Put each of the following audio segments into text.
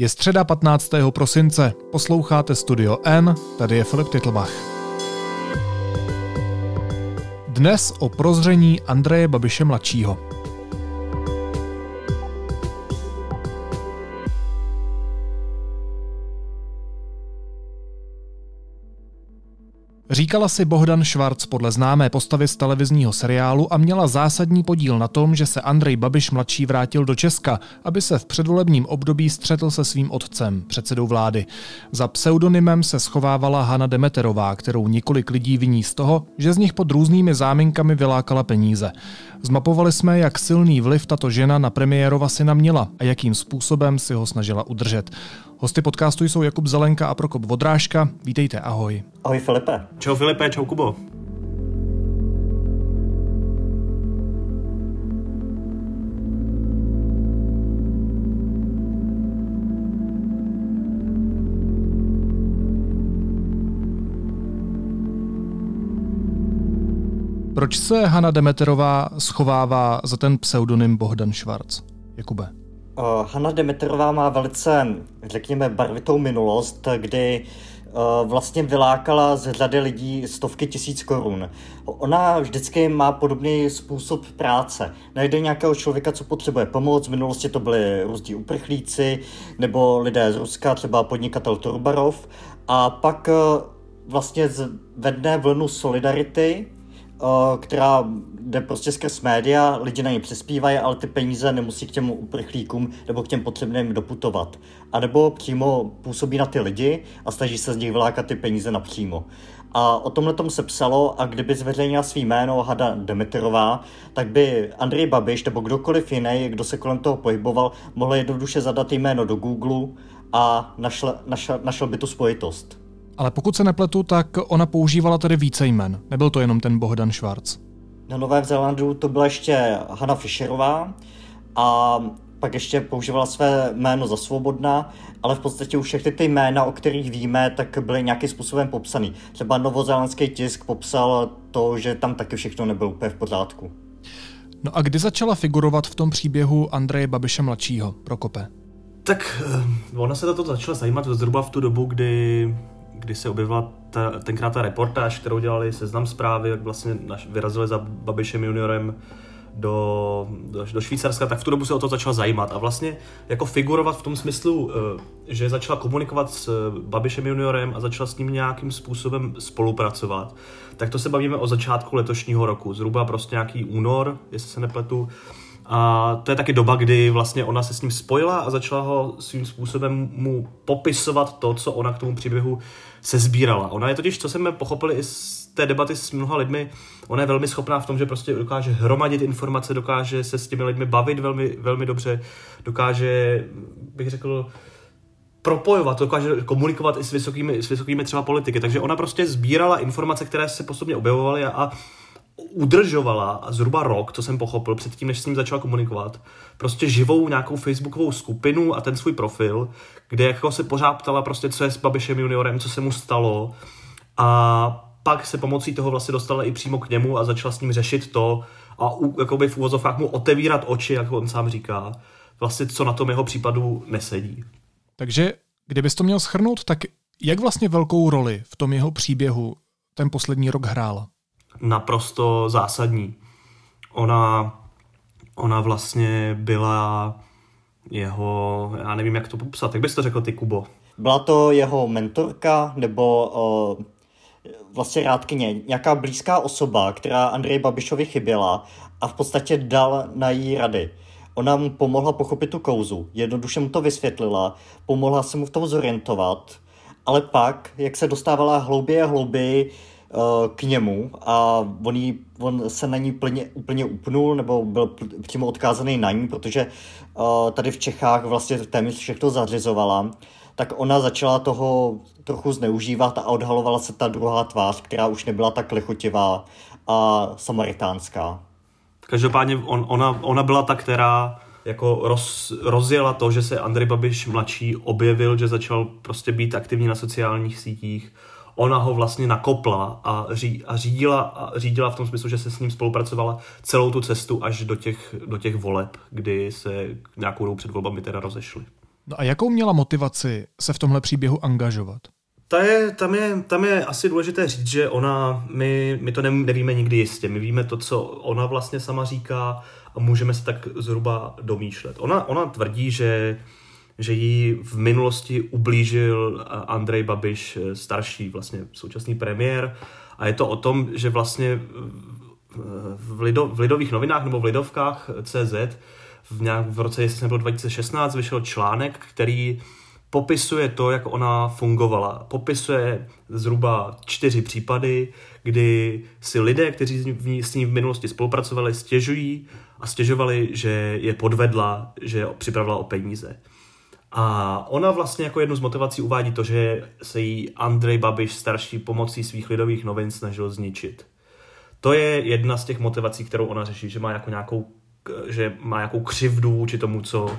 Je středa 15. prosince, posloucháte Studio N, tady je Filip Titlbach. Dnes o prozření Andreje Babiše mladšího. Říkala si Bohdan Švarc podle známé postavy z televizního seriálu a měla zásadní podíl na tom, že se Andrej Babiš mladší vrátil do Česka, aby se v předvolebním období střetl se svým otcem, předsedou vlády. Za pseudonymem se schovávala Hana Demeterová, kterou několik lidí viní z toho, že z nich pod různými záminkami vylákala peníze. Zmapovali jsme, jak silný vliv tato žena na premiérova syna měla a jakým způsobem si ho snažila udržet. Hosty podcastu jsou Jakub Zelenka a Prokop Vodrážka. Vítejte, ahoj. Ahoj Filipe. Čau Filipe, čau Kubo. Proč se Hanna Demeterová schovává za ten pseudonym Bohdan Schwarz? Jakube. Uh, Hanna Demeterová má velice, řekněme, barvitou minulost, kdy uh, vlastně vylákala z řady lidí stovky tisíc korun. Ona vždycky má podobný způsob práce. Najde nějakého člověka, co potřebuje pomoc. V minulosti to byli různí uprchlíci nebo lidé z Ruska, třeba podnikatel Turbarov. A pak uh, vlastně zvedne vlnu solidarity, která jde prostě skrz média, lidi na ně přispívají, ale ty peníze nemusí k těm uprchlíkům nebo k těm potřebným doputovat. A nebo přímo působí na ty lidi a snaží se z nich vylákat ty peníze napřímo. A o tomhle tom se psalo a kdyby zveřejnila svý jméno Hada Demeterová, tak by Andrej Babiš nebo kdokoliv jiný, kdo se kolem toho pohyboval, mohl jednoduše zadat jméno do Google a našel, našel, našel by tu spojitost. Ale pokud se nepletu, tak ona používala tedy více jmen. Nebyl to jenom ten Bohdan Schwarz. Na Novém Zélandu to byla ještě Hanna Fischerová a pak ještě používala své jméno za svobodná, ale v podstatě už všechny ty jména, o kterých víme, tak byly nějakým způsobem popsaný. Třeba novozélandský tisk popsal to, že tam taky všechno nebylo úplně v pořádku. No a kdy začala figurovat v tom příběhu Andreje Babiše mladšího, Prokope? Tak eh, ona se to začala zajímat zhruba v tu dobu, kdy kdy se objevila ta, tenkrát ta reportáž, kterou dělali seznam zprávy, jak vlastně naš, vyrazili za Babišem juniorem do, do, do Švýcarska, tak v tu dobu se o to začala zajímat. A vlastně jako figurovat v tom smyslu, eh, že začala komunikovat s eh, Babišem juniorem a začala s ním nějakým způsobem spolupracovat, tak to se bavíme o začátku letošního roku, zhruba prostě nějaký únor, jestli se nepletu, a to je taky doba, kdy vlastně ona se s ním spojila a začala ho svým způsobem mu popisovat to, co ona k tomu příběhu se sbírala. Ona je totiž, co jsme pochopili i z té debaty s mnoha lidmi, ona je velmi schopná v tom, že prostě dokáže hromadit informace, dokáže se s těmi lidmi bavit velmi, velmi dobře, dokáže, bych řekl, propojovat, dokáže komunikovat i s vysokými, s vysokými třeba politiky. Takže ona prostě sbírala informace, které se postupně objevovaly a, a udržovala zhruba rok, co jsem pochopil, předtím, než s ním začala komunikovat, prostě živou nějakou facebookovou skupinu a ten svůj profil, kde jako se pořád ptala prostě, co je s Babišem juniorem, co se mu stalo a pak se pomocí toho vlastně dostala i přímo k němu a začala s ním řešit to a u, jakoby v úvozovkách mu otevírat oči, jak on sám říká, vlastně co na tom jeho případu nesedí. Takže kdybys to měl schrnout, tak jak vlastně velkou roli v tom jeho příběhu ten poslední rok hrál? naprosto zásadní. Ona, ona vlastně byla jeho, já nevím, jak to popsat, jak bys to řekl ty, Kubo? Byla to jeho mentorka nebo uh, vlastně rádkyně, nějaká blízká osoba, která Andrej Babišovi chyběla a v podstatě dal na jí rady. Ona mu pomohla pochopit tu kouzu, jednoduše mu to vysvětlila, pomohla se mu v tom zorientovat, ale pak, jak se dostávala hlouběji a hlouběji k němu a on, jí, on se na ní plně, úplně upnul nebo byl přímo odkázaný na ní, protože uh, tady v Čechách vlastně téměř všechno zařizovala, tak ona začala toho trochu zneužívat a odhalovala se ta druhá tvář, která už nebyla tak lichotivá a samaritánská. Každopádně on, ona, ona byla ta, která jako roz, rozjela to, že se Andrej Babiš mladší objevil, že začal prostě být aktivní na sociálních sítích, ona ho vlastně nakopla a, ří, a, řídila, a řídila v tom smyslu, že se s ním spolupracovala celou tu cestu až do těch, do těch voleb, kdy se nějakou dobu před volbami teda rozešli. No a jakou měla motivaci se v tomhle příběhu angažovat? Ta je, tam, je, tam je asi důležité říct, že ona, my, my to nevíme nikdy jistě. My víme to, co ona vlastně sama říká a můžeme se tak zhruba domýšlet. Ona, ona tvrdí, že, že jí v minulosti ublížil Andrej Babiš, starší vlastně současný premiér, a je to o tom, že vlastně v, lido, v lidových novinách nebo v lidovkách CZ v, nějak, v roce, jestli nebylo 2016, vyšel článek, který popisuje to, jak ona fungovala. Popisuje zhruba čtyři případy, kdy si lidé, kteří s ní v minulosti spolupracovali, stěžují a stěžovali, že je podvedla, že připravila o peníze. A ona vlastně jako jednu z motivací uvádí to, že se jí Andrej Babiš starší pomocí svých lidových novin snažil zničit. To je jedna z těch motivací, kterou ona řeší, že má jako nějakou, že má nějakou křivdu vůči tomu, co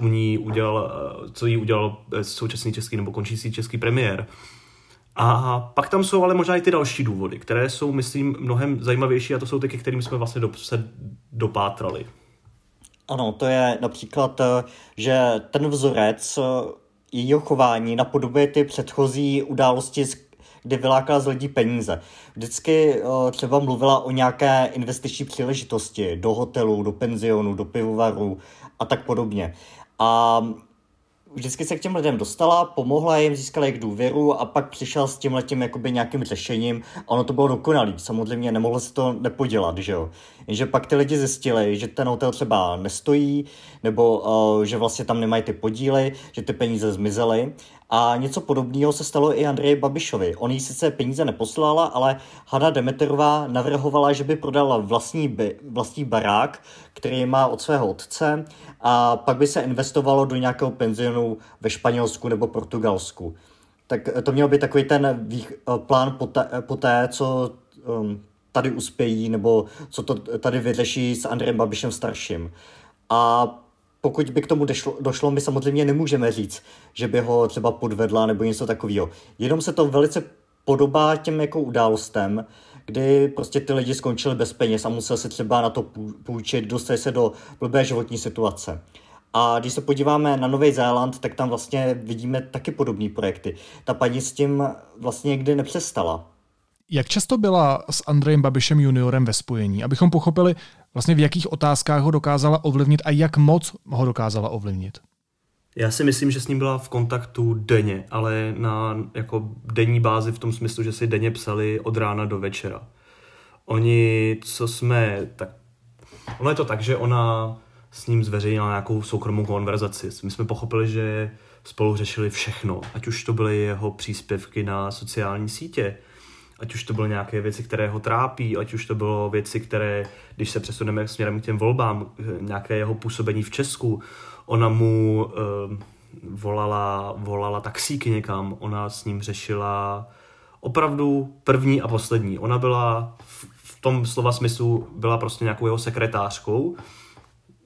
u ní udělal, co jí udělal současný český nebo končící český premiér. A pak tam jsou ale možná i ty další důvody, které jsou, myslím, mnohem zajímavější a to jsou ty, ke kterým jsme vlastně do, se dopátrali. Ano, to je například, eh, že ten vzorec eh, jejího chování napodobuje ty předchozí události, kdy vylákala z lidí peníze. Vždycky eh, třeba mluvila o nějaké investiční příležitosti do hotelu, do penzionu, do pivovaru a tak podobně. A vždycky se k těm lidem dostala, pomohla jim, získala jejich důvěru a pak přišel s tím letím jakoby nějakým řešením a ono to bylo dokonalý. Samozřejmě nemohlo se to nepodělat, že jo. Jenže pak ty lidi zjistili, že ten hotel třeba nestojí, nebo uh, že vlastně tam nemají ty podíly, že ty peníze zmizely a něco podobného se stalo i Andreji Babišovi. On jí sice peníze neposlala, ale Hanna Demeterová navrhovala, že by prodala vlastní, by, vlastní barák, který má od svého otce a pak by se investovalo do nějakého penzionu ve Španělsku nebo Portugalsku. Tak to měl být takový ten vých, plán poté, poté co um, tady uspějí, nebo co to tady vyřeší s Andrejem Babišem starším. A pokud by k tomu došlo, došlo, my samozřejmě nemůžeme říct, že by ho třeba podvedla nebo něco takového. Jenom se to velice podobá těm jako událostem, kdy prostě ty lidi skončili bez peněz a museli se třeba na to půjčit, dostali se do blbé životní situace. A když se podíváme na Nový Zéland, tak tam vlastně vidíme taky podobné projekty. Ta paní s tím vlastně někdy nepřestala. Jak často byla s Andrejem Babišem juniorem ve spojení, abychom pochopili vlastně v jakých otázkách ho dokázala ovlivnit a jak moc ho dokázala ovlivnit? Já si myslím, že s ním byla v kontaktu denně, ale na jako denní bázi v tom smyslu, že si denně psali od rána do večera. Oni, co jsme, tak ono je to tak, že ona s ním zveřejnila nějakou soukromou konverzaci. My jsme pochopili, že spolu řešili všechno, ať už to byly jeho příspěvky na sociální sítě, ať už to byly nějaké věci, které ho trápí, ať už to bylo věci, které, když se přesuneme směrem k těm volbám, nějaké jeho působení v Česku, ona mu uh, volala, volala taxíky někam, ona s ním řešila opravdu první a poslední. Ona byla v, v tom slova smyslu, byla prostě nějakou jeho sekretářkou,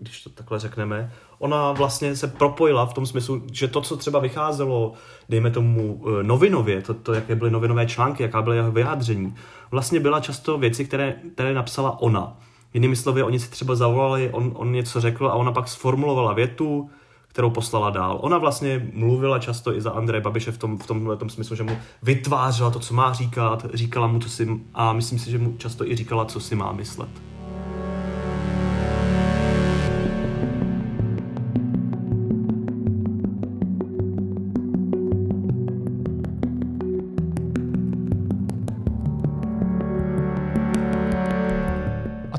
když to takhle řekneme, ona vlastně se propojila v tom smyslu, že to, co třeba vycházelo, dejme tomu eh, novinově, to, to jaké byly novinové články, jaká byly jeho vyjádření, vlastně byla často věci, které, které napsala ona. Jinými slovy, oni si třeba zavolali, on, on něco řekl a ona pak sformulovala větu, kterou poslala dál. Ona vlastně mluvila často i za Andreje Babiše v tom, v tomhle tom smyslu, že mu vytvářela to, co má říkat, říkala mu, co si, a myslím si, že mu často i říkala, co si má myslet.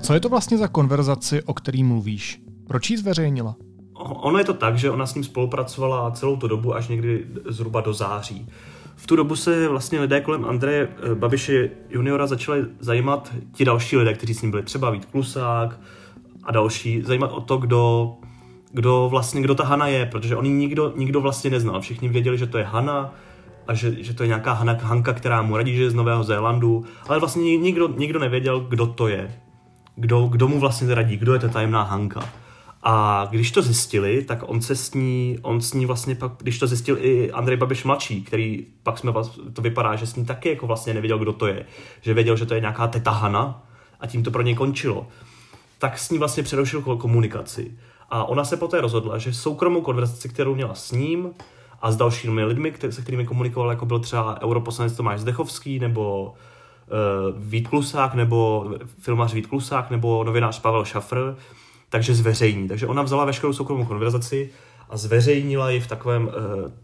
Co je to vlastně za konverzaci, o který mluvíš? Proč ji zveřejnila? Ono je to tak, že ona s ním spolupracovala celou tu dobu až někdy zhruba do září. V tu dobu se vlastně lidé kolem Andreje eh, Babiše juniora začali zajímat ti další lidé, kteří s ním byli, třeba Vít Klusák a další, zajímat o to, kdo, kdo vlastně, kdo ta Hana je, protože oni nikdo, nikdo vlastně neznal. Všichni věděli, že to je Hana, a že, že to je nějaká Hana, Hanka, která mu radí, že je z Nového Zélandu, ale vlastně nikdo, nikdo nevěděl, kdo to je kdo, kdo mu vlastně radí, kdo je ta tajemná Hanka. A když to zjistili, tak on se s ní, on s ní vlastně pak, když to zjistil i Andrej Babiš mladší, který pak jsme, to vypadá, že s ní taky jako vlastně nevěděl, kdo to je. Že věděl, že to je nějaká teta Hana a tím to pro něj končilo. Tak s ní vlastně přerušil komunikaci. A ona se poté rozhodla, že soukromou konverzaci, kterou měla s ním a s dalšími lidmi, se kterými komunikoval, jako byl třeba europoslanec Tomáš Zdechovský nebo Vít Klusák, nebo filmař Vít Klusák, nebo novinář Pavel Šafr, takže zveřejní. Takže ona vzala veškerou soukromou konverzaci a zveřejnila ji v takovém, uh,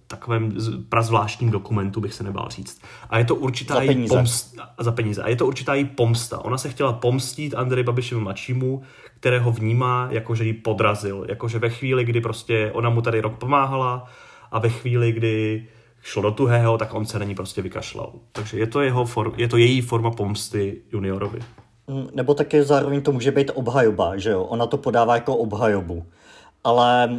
takovém prazvláštním dokumentu, bych se nebál říct. A je to určitá za její pomsta. Za peníze. A je to určitá její pomsta. Ona se chtěla pomstít Andrej Babišovi mladšímu, kterého vnímá, jako že ji podrazil. Jakože ve chvíli, kdy prostě ona mu tady rok pomáhala a ve chvíli, kdy šlo do tuhého, tak on se na ní prostě vykašlal. Takže je to, jeho form, je to její forma pomsty juniorovi. Mm, nebo taky zároveň to může být obhajoba, že jo? Ona to podává jako obhajobu. Ale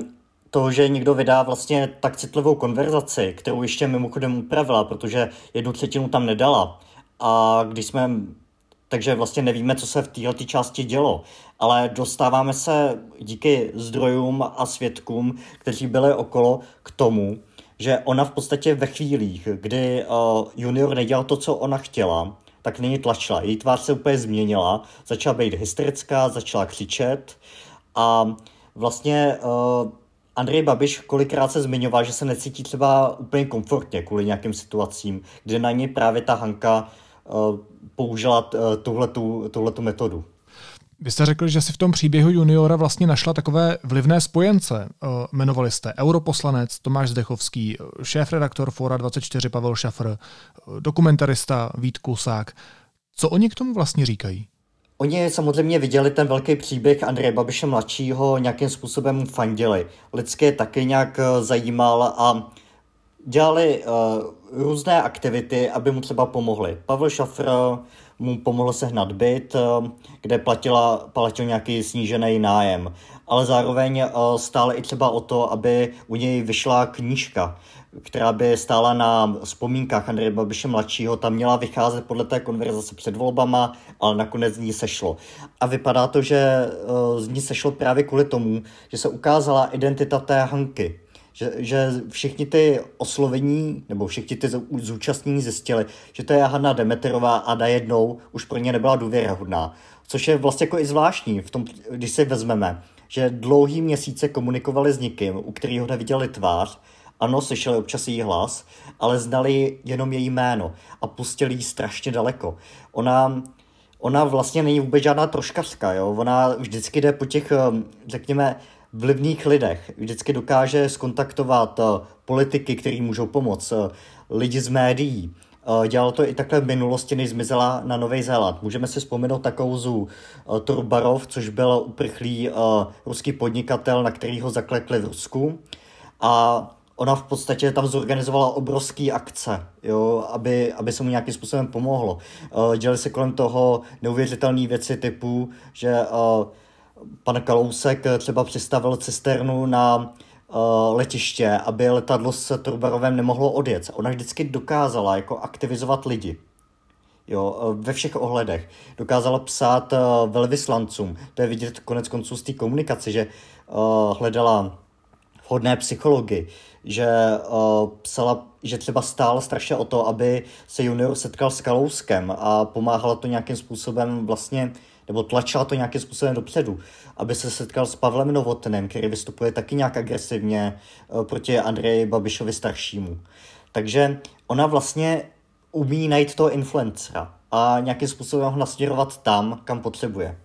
to, že někdo vydá vlastně tak citlivou konverzaci, kterou ještě mimochodem upravila, protože jednu třetinu tam nedala. A když jsme takže vlastně nevíme, co se v této části dělo. Ale dostáváme se díky zdrojům a svědkům, kteří byli okolo, k tomu, že ona v podstatě ve chvílích, kdy uh, junior nedělal to, co ona chtěla, tak nyní tlačila. Její tvář se úplně změnila, začala být hysterická, začala křičet a vlastně uh, Andrej Babiš kolikrát se zmiňoval, že se necítí třeba úplně komfortně kvůli nějakým situacím, kde na něj právě ta Hanka uh, použila uh, tuhletu, tuhletu metodu. Vy jste řekl, že si v tom příběhu juniora vlastně našla takové vlivné spojence. Jmenovali jste europoslanec Tomáš Zdechovský, šéf-redaktor Fora 24 Pavel Šafr, dokumentarista Vít Kusák. Co oni k tomu vlastně říkají? Oni samozřejmě viděli ten velký příběh Andreje Babiše mladšího, nějakým způsobem fandili. Lidské taky nějak eh, zajímal a dělali uh, různé aktivity, aby mu třeba pomohli. Pavel Šafr mu pomohl sehnat byt, uh, kde platila, platil nějaký snížený nájem. Ale zároveň uh, stále i třeba o to, aby u něj vyšla knížka která by stála na vzpomínkách Andreje Babiše mladšího, tam měla vycházet podle té konverzace před volbama, ale nakonec z ní sešlo. A vypadá to, že eh, z ní sešlo právě kvůli tomu, že se ukázala identita té Hanky. Že, že všichni ty oslovení, nebo všichni ty zúčastnění zjistili, že to je Hanna Demeterová a najednou už pro ně nebyla důvěryhodná. Což je vlastně jako i zvláštní, v tom, když si vezmeme, že dlouhý měsíce komunikovali s někým, u kterého neviděli tvář, ano, slyšeli občas její hlas, ale znali jenom její jméno a pustili ji strašně daleko. Ona, ona vlastně není vůbec žádná troškařka, jo? ona vždycky jde po těch, eh, řekněme, vlivných lidech. Vždycky dokáže skontaktovat uh, politiky, kteří můžou pomoct, uh, lidi z médií. Uh, dělala to i takhle v minulosti, než zmizela na Nový Zéland. Můžeme si vzpomenout na kauzu Turbarov, což byl uprchlý ruský podnikatel, na kterýho zaklekli v Rusku. A ona v podstatě tam zorganizovala obrovské akce, jo, aby, aby se mu nějakým způsobem pomohlo. Dělali se kolem toho neuvěřitelné věci typu, že pan Kalousek třeba přistavil cisternu na uh, letiště, aby letadlo s Turbarovem nemohlo odjet. Ona vždycky dokázala jako aktivizovat lidi. Jo, ve všech ohledech. Dokázala psát uh, velvyslancům. To je vidět konec konců z té komunikace, že hledala vhodné psychologi, že psala, že třeba stál strašně o to, aby se junior setkal s Kalouskem a pomáhala to nějakým způsobem vlastně, nebo tlačila to nějakým způsobem dopředu, aby se setkal s Pavlem Novotnem, který vystupuje taky nějak agresivně uh, proti Andreji Babišovi staršímu. Takže ona vlastně umí najít toho influencera a nějakým způsobem ho nasměrovat tam, kam potřebuje.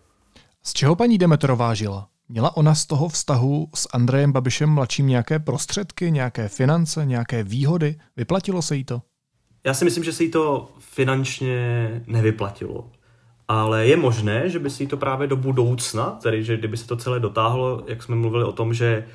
Z čeho paní Demeterová žila? Měla ona z toho vztahu s Andrejem Babišem mladším nějaké prostředky, nějaké finance, nějaké výhody? Vyplatilo se jí to? Já si myslím, že se jí to finančně nevyplatilo. Ale je možné, že by si to právě do budoucna, tedy že kdyby se to celé dotáhlo, jak jsme mluvili o tom, že,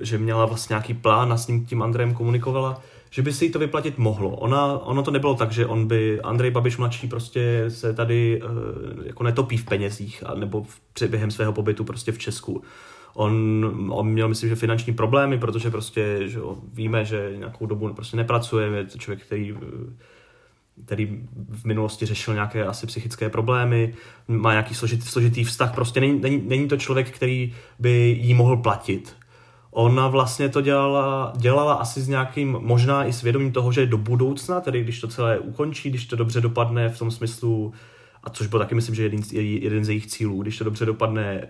že měla vlastně nějaký plán a s ním tím Andrejem komunikovala, že by si to vyplatit mohlo. Ona, ono to nebylo tak, že on by, Andrej Babiš mladší prostě se tady uh, jako netopí v penězích, a, nebo v, během svého pobytu prostě v Česku. On, on měl, myslím, že finanční problémy, protože prostě že víme, že nějakou dobu prostě nepracuje, je to člověk, který který v minulosti řešil nějaké asi psychické problémy, má nějaký složitý, složitý vztah, prostě není, není, není to člověk, který by jí mohl platit. Ona vlastně to dělala, dělala asi s nějakým, možná i svědomím toho, že do budoucna, tedy když to celé ukončí, když to dobře dopadne v tom smyslu a což byl taky, myslím, že jeden, jeden z jejich cílů, když to dobře dopadne,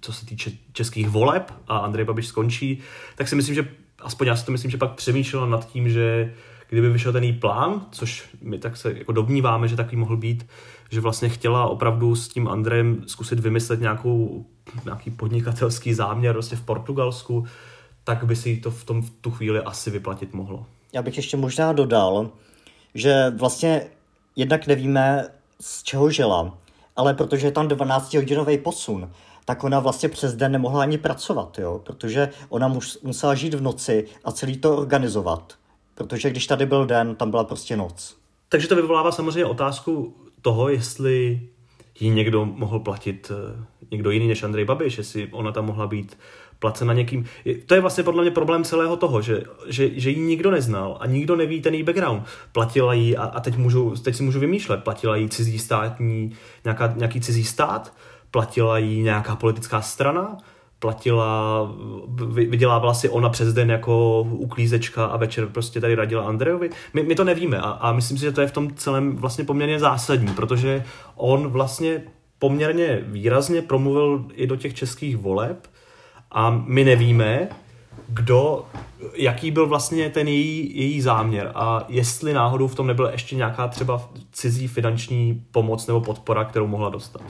co se týče českých voleb a Andrej Babiš skončí, tak si myslím, že aspoň já si to myslím, že pak přemýšlela nad tím, že kdyby vyšel ten její plán, což my tak se jako domníváme, že takový mohl být, že vlastně chtěla opravdu s tím Andrejem zkusit vymyslet nějakou, nějaký podnikatelský záměr vlastně v Portugalsku, tak by si to v, tom, v tu chvíli asi vyplatit mohlo. Já bych ještě možná dodal, že vlastně jednak nevíme, z čeho žila, ale protože je tam 12-hodinový posun, tak ona vlastně přes den nemohla ani pracovat, jo? protože ona musela žít v noci a celý to organizovat. Protože když tady byl den, tam byla prostě noc. Takže to vyvolává samozřejmě otázku toho, jestli ji někdo mohl platit, eh, někdo jiný než Andrej Babiš, jestli ona tam mohla být placena někým. To je vlastně podle mě problém celého toho, že, že, že ji nikdo neznal a nikdo neví ten její background. Platila jí, a, a teď, můžu, teď si můžu vymýšlet, platila jí cizí státní, nějaká, nějaký cizí stát, platila jí nějaká politická strana, platila, vydělávala si ona přes den jako uklízečka a večer prostě tady radila Andrejovi. My, my to nevíme a, a myslím si, že to je v tom celém vlastně poměrně zásadní, protože on vlastně poměrně výrazně promluvil i do těch českých voleb a my nevíme, kdo, jaký byl vlastně ten její, její záměr a jestli náhodou v tom nebyla ještě nějaká třeba cizí finanční pomoc nebo podpora, kterou mohla dostat.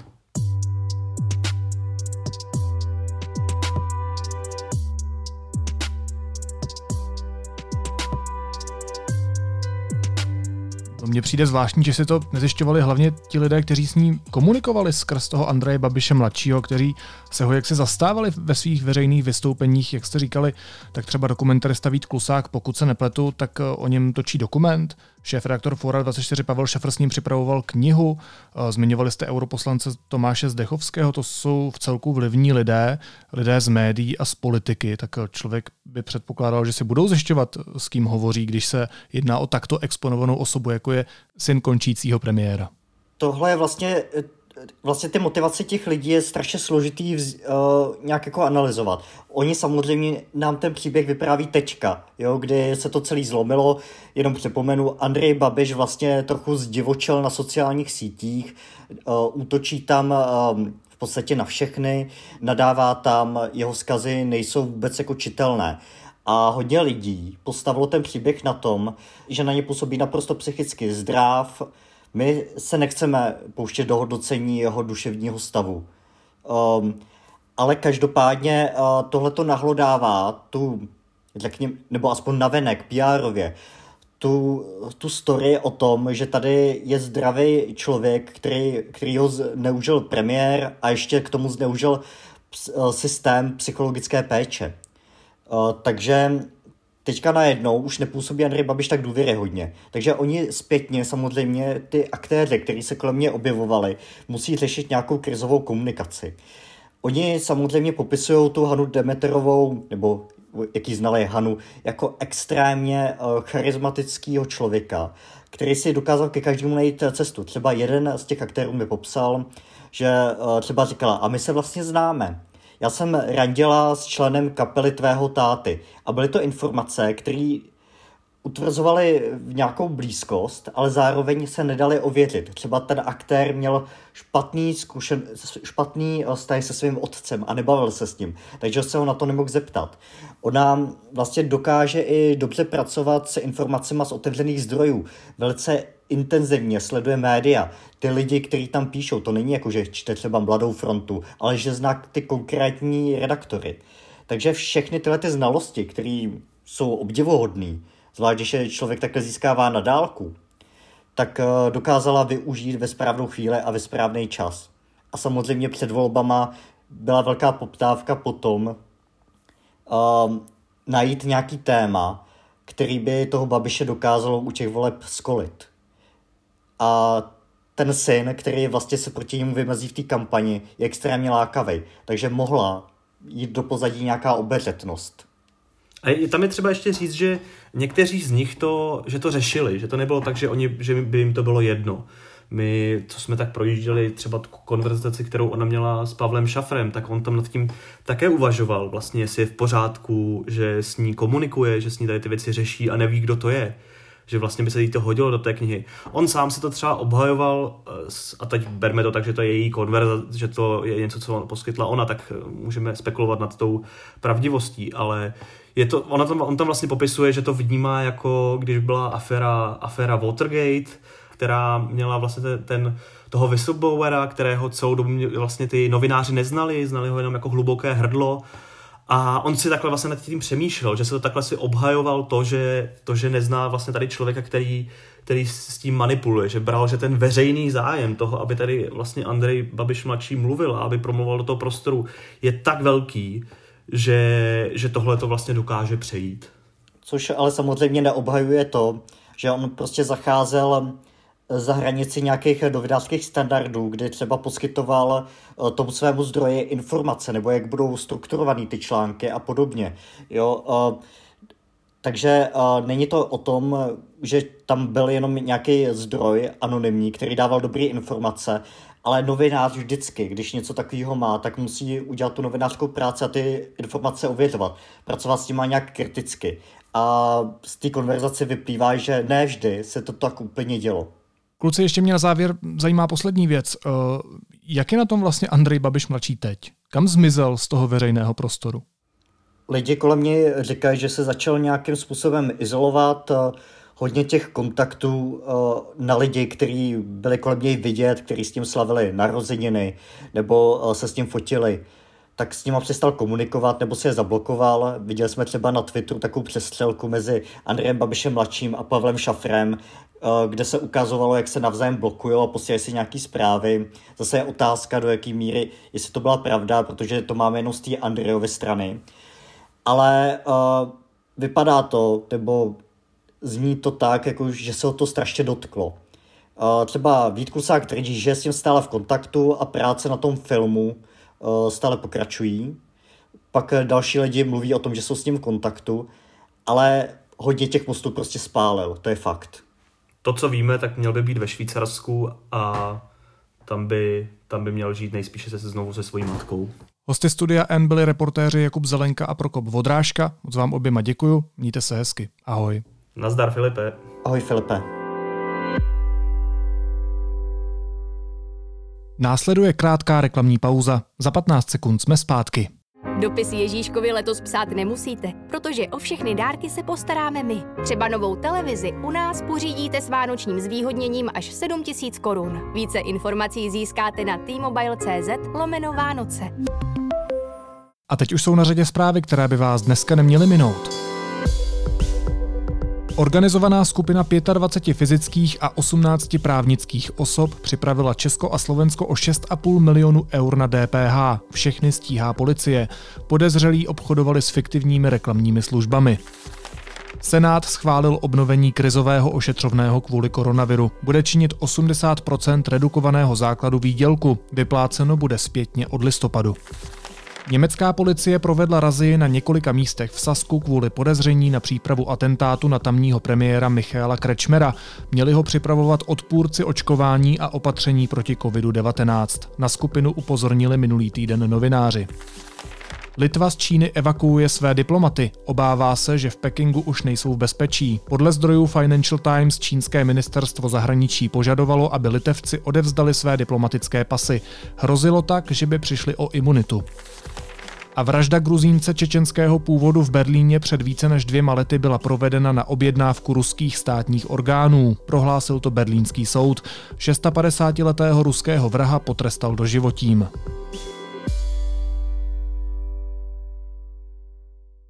Mně přijde zvláštní, že si to nezjišťovali hlavně ti lidé, kteří s ní komunikovali skrz toho Andreje Babiše mladšího, kteří se ho jaksi zastávali ve svých veřejných vystoupeních, jak jste říkali, tak třeba dokumentarista Vít Klusák, pokud se nepletu, tak eh, o něm točí dokument. Šéf redaktor Fora 24 Pavel Šefr s ním připravoval knihu. Eh, zmiňovali jste europoslance Tomáše Zdechovského, to jsou v celku vlivní lidé, lidé z médií a z politiky, tak eh, člověk by předpokládal, že si budou zjišťovat, s kým hovoří, když se jedná o takto exponovanou osobu, jako je syn končícího premiéra. Tohle je vlastně vlastně ty motivace těch lidí je strašně složitý vz, uh, nějak jako analyzovat. Oni samozřejmě nám ten příběh vypráví tečka, jo, kdy se to celý zlomilo, jenom připomenu, Andrej Babiš vlastně trochu zdivočel na sociálních sítích, uh, útočí tam uh, v podstatě na všechny, nadává tam, jeho skazy nejsou vůbec jako čitelné. A hodně lidí postavilo ten příběh na tom, že na ně působí naprosto psychicky zdrav, my se nechceme pouštět do hodnocení jeho duševního stavu. Um, ale každopádně uh, tohle to nahlodává tu, řekněme, nebo aspoň navenek, pr tu, tu story o tom, že tady je zdravý člověk, který, který ho zneužil premiér a ještě k tomu zneužil systém psychologické péče. Uh, takže teďka najednou už nepůsobí Andrej Babiš tak důvěryhodně. Takže oni zpětně samozřejmě ty aktéři, kteří se kolem mě objevovali, musí řešit nějakou krizovou komunikaci. Oni samozřejmě popisují tu Hanu Demeterovou, nebo jaký znali Hanu, jako extrémně uh, charismatického člověka, který si dokázal ke každému najít cestu. Třeba jeden z těch aktérů mi popsal, že uh, třeba říkala, a my se vlastně známe. Já jsem randila s členem kapely tvého táty a byly to informace, které utvrzovaly v nějakou blízkost, ale zároveň se nedali ověřit. Třeba ten aktér měl špatný, zkušen, špatný eh, vztah se svým otcem a nebavil se s ním, takže se ho na to nemohl zeptat. Ona vlastně dokáže i dobře pracovat se informacemi z otevřených zdrojů. Velice intenzivně sleduje média, ty lidi, kteří tam píšou, to není jako, že čte třeba Mladou frontu, ale že zná ty konkrétní redaktory. Takže všechny tyhle ty znalosti, které jsou obdivuhodné, zvlášť když je člověk takhle získává na dálku, tak eh, dokázala využít ve správnou chvíli a ve správný čas. A samozřejmě před volbama byla velká poptávka po tom uh, najít nějaký téma, který by toho Babiše dokázalo u těch voleb skolit. A ten syn, který vlastně se proti němu vymezí v té kampani, je extrémně lákavý. Takže mohla jít do pozadí nějaká obeřetnost. A tam je třeba ještě říct, že někteří z nich to, že to řešili, že to nebylo tak, že, oni, že by jim to bylo jedno. My, co jsme tak projížděli, třeba tu konverzaci, kterou ona měla s Pavlem Šafrem, tak on tam nad tím také uvažoval, vlastně jestli je v pořádku, že s ní komunikuje, že s ní tady ty věci řeší a neví, kdo to je že vlastně by se jí to hodilo do té knihy. On sám se to třeba obhajoval, eh, a teď berme to tak, že to je její konverzace, že to je něco, co poskytla ona, tak eh, můžeme spekulovat nad tou pravdivostí, ale je to, ona tam, on tam vlastně popisuje, že to vnímá jako, když byla aféra, aféra Watergate, která měla vlastně ten, ten toho whistleblowera, kterého celou dobu vlastně ty novináři neznali, znali ho jenom jako hluboké hrdlo, a on si takhle vlastně nad tím přemýšlel, že se to takhle si obhajoval to, že, to, že nezná vlastně tady člověka, který, který s tím manipuluje, že bral, že ten veřejný zájem toho, aby tady vlastně Andrej Babiš mladší mluvil a aby promluval do toho prostoru, je tak velký, že, že tohle to vlastně dokáže přejít. Což ale samozřejmě neobhajuje to, že on prostě zacházel za hranici nějakých novinářských standardů, kdy třeba poskytoval eh, tomu svému zdroji informace, nebo jak budou strukturovaný ty články a podobně. Jo, eh, takže uh, není to o tom, že tam byl jenom nějaký zdroj anonymní, který dával dobré informace, ale novinář vždycky, když něco takového má, tak musí udělat tu novinářskou práci a ty informace ověřovat. Pracovat s tím nějak kriticky. A z té konverzace vyplývá, že ne vždy se to tak úplně dělo. Kluci, ještě mě na závěr zajímá poslední věc. Eh, jak je na tom vlastně Andrej Babiš mladší teď? Kam zmizel z toho veřejného prostoru? Lidi kolem mě říkají, že se začal nějakým způsobem izolovat. Eh, hodně těch kontaktů eh, na lidi, kteří byli kolem něj vidět, kteří s tím slavili narozeniny nebo se s tím fotili, tak s ním přestal komunikovat nebo se je zablokoval. Viděli jsme třeba na Twitteru takovou přestřelku mezi Andrejem Babišem mladším a Pavlem Šafrem, Eh, kde se ukazovalo, jak se navzájem blokují a posílají si nějaké zprávy. Zase je otázka, do jaké míry, jestli to byla pravda, protože to máme jenom z té Andrejovy strany. Ale uh, vypadá to, nebo zní to tak, jako, že se o to strašně dotklo. Uh, třeba Vít Kusák tvrdí, že s tím stále v kontaktu a práce na tom filmu stále pokračují. Pak další lidi mluví o tom, že jsou s ním v kontaktu, ale hodně těch mostů prostě spálil, to je fakt to, co víme, tak měl by být ve Švýcarsku a tam by, tam by měl žít nejspíše se znovu se svojí matkou. Hosty studia N byli reportéři Jakub Zelenka a Prokop Vodrážka. Moc vám oběma děkuju, mějte se hezky. Ahoj. Nazdar Filipe. Ahoj Filipe. Následuje krátká reklamní pauza. Za 15 sekund jsme zpátky. Dopis Ježíškovi letos psát nemusíte, protože o všechny dárky se postaráme my. Třeba novou televizi u nás pořídíte s vánočním zvýhodněním až 7000 korun. Více informací získáte na t-mobile.cz lomeno Vánoce. A teď už jsou na řadě zprávy, které by vás dneska neměly minout. Organizovaná skupina 25 fyzických a 18 právnických osob připravila Česko a Slovensko o 6,5 milionu eur na DPH. Všechny stíhá policie. Podezřelí obchodovali s fiktivními reklamními službami. Senát schválil obnovení krizového ošetřovného kvůli koronaviru. Bude činit 80% redukovaného základu výdělku. Vypláceno bude zpětně od listopadu. Německá policie provedla razy na několika místech v Sasku kvůli podezření na přípravu atentátu na tamního premiéra Michaela Krečmera. Měli ho připravovat odpůrci očkování a opatření proti COVID-19. Na skupinu upozornili minulý týden novináři. Litva z Číny evakuuje své diplomaty. Obává se, že v Pekingu už nejsou v bezpečí. Podle zdrojů Financial Times čínské ministerstvo zahraničí požadovalo, aby litevci odevzdali své diplomatické pasy. Hrozilo tak, že by přišli o imunitu. A vražda gruzínce čečenského původu v Berlíně před více než dvěma lety byla provedena na objednávku ruských státních orgánů, prohlásil to berlínský soud. 650-letého ruského vraha potrestal doživotím.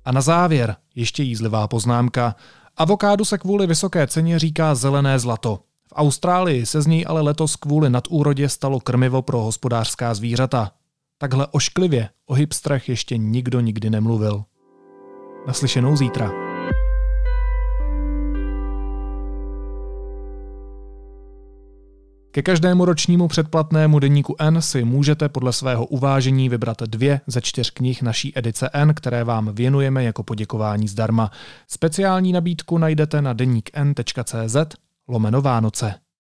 A na závěr ještě jízlivá poznámka. Avokádu se kvůli vysoké ceně říká zelené zlato. V Austrálii se z něj ale letos kvůli nadúrodě stalo krmivo pro hospodářská zvířata. Takhle ošklivě o hipstrech ještě nikdo nikdy nemluvil. Naslyšenou zítra. Ke každému ročnímu předplatnému deníku N si můžete podle svého uvážení vybrat dvě ze čtyř knih naší edice N, které vám věnujeme jako poděkování zdarma. Speciální nabídku najdete na deníkn.cz lomeno Vánoce.